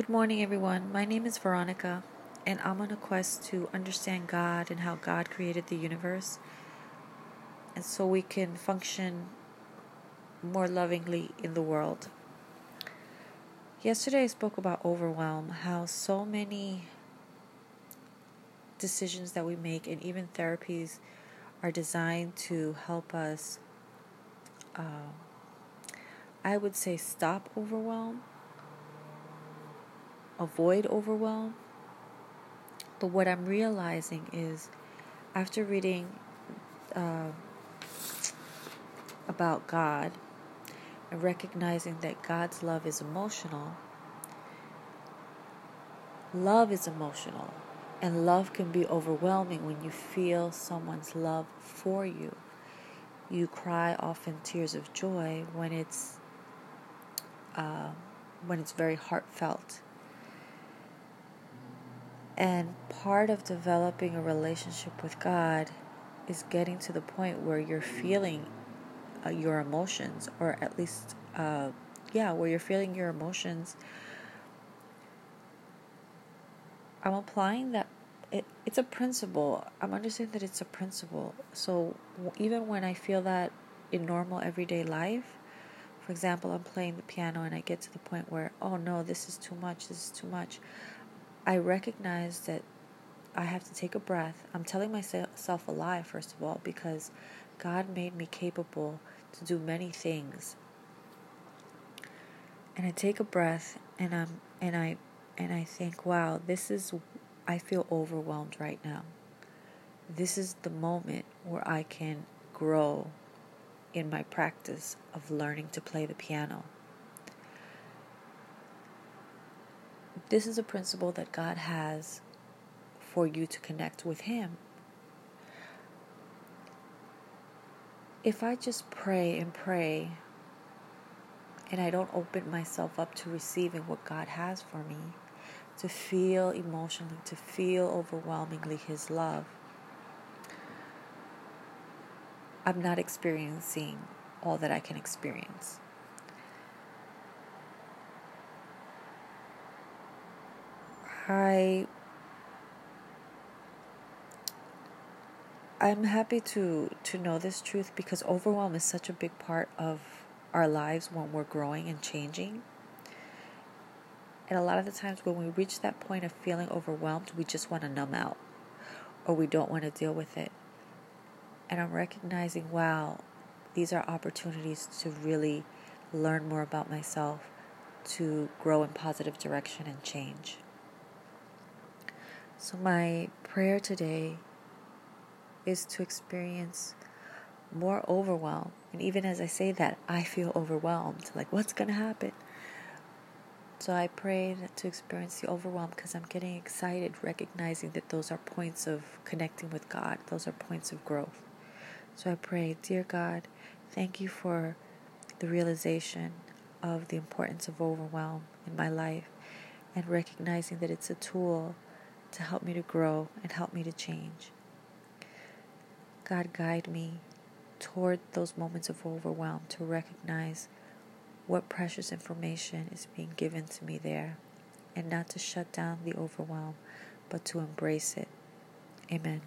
Good morning, everyone. My name is Veronica, and I'm on a quest to understand God and how God created the universe, and so we can function more lovingly in the world. Yesterday, I spoke about overwhelm, how so many decisions that we make, and even therapies, are designed to help us. Uh, I would say stop overwhelm avoid overwhelm. But what I'm realizing is after reading uh, about God and recognizing that God's love is emotional, love is emotional. And love can be overwhelming when you feel someone's love for you. You cry often tears of joy when it's uh, when it's very heartfelt and part of developing a relationship with God is getting to the point where you're feeling uh, your emotions, or at least, uh, yeah, where you're feeling your emotions. I'm applying that. It, it's a principle. I'm understanding that it's a principle. So even when I feel that in normal everyday life, for example, I'm playing the piano and I get to the point where, oh no, this is too much, this is too much. I recognize that I have to take a breath. I'm telling myself a lie, first of all, because God made me capable to do many things. And I take a breath and I'm and I and I think, wow, this is I feel overwhelmed right now. This is the moment where I can grow in my practice of learning to play the piano. This is a principle that God has for you to connect with Him. If I just pray and pray and I don't open myself up to receiving what God has for me, to feel emotionally, to feel overwhelmingly His love, I'm not experiencing all that I can experience. I I'm happy to to know this truth because overwhelm is such a big part of our lives when we're growing and changing. And a lot of the times when we reach that point of feeling overwhelmed, we just want to numb out or we don't want to deal with it. And I'm recognizing, wow, these are opportunities to really learn more about myself, to grow in positive direction and change. So, my prayer today is to experience more overwhelm. And even as I say that, I feel overwhelmed. Like, what's going to happen? So, I pray to experience the overwhelm because I'm getting excited, recognizing that those are points of connecting with God, those are points of growth. So, I pray, Dear God, thank you for the realization of the importance of overwhelm in my life and recognizing that it's a tool to help me to grow and help me to change. God, guide me toward those moments of overwhelm to recognize what precious information is being given to me there and not to shut down the overwhelm, but to embrace it. Amen.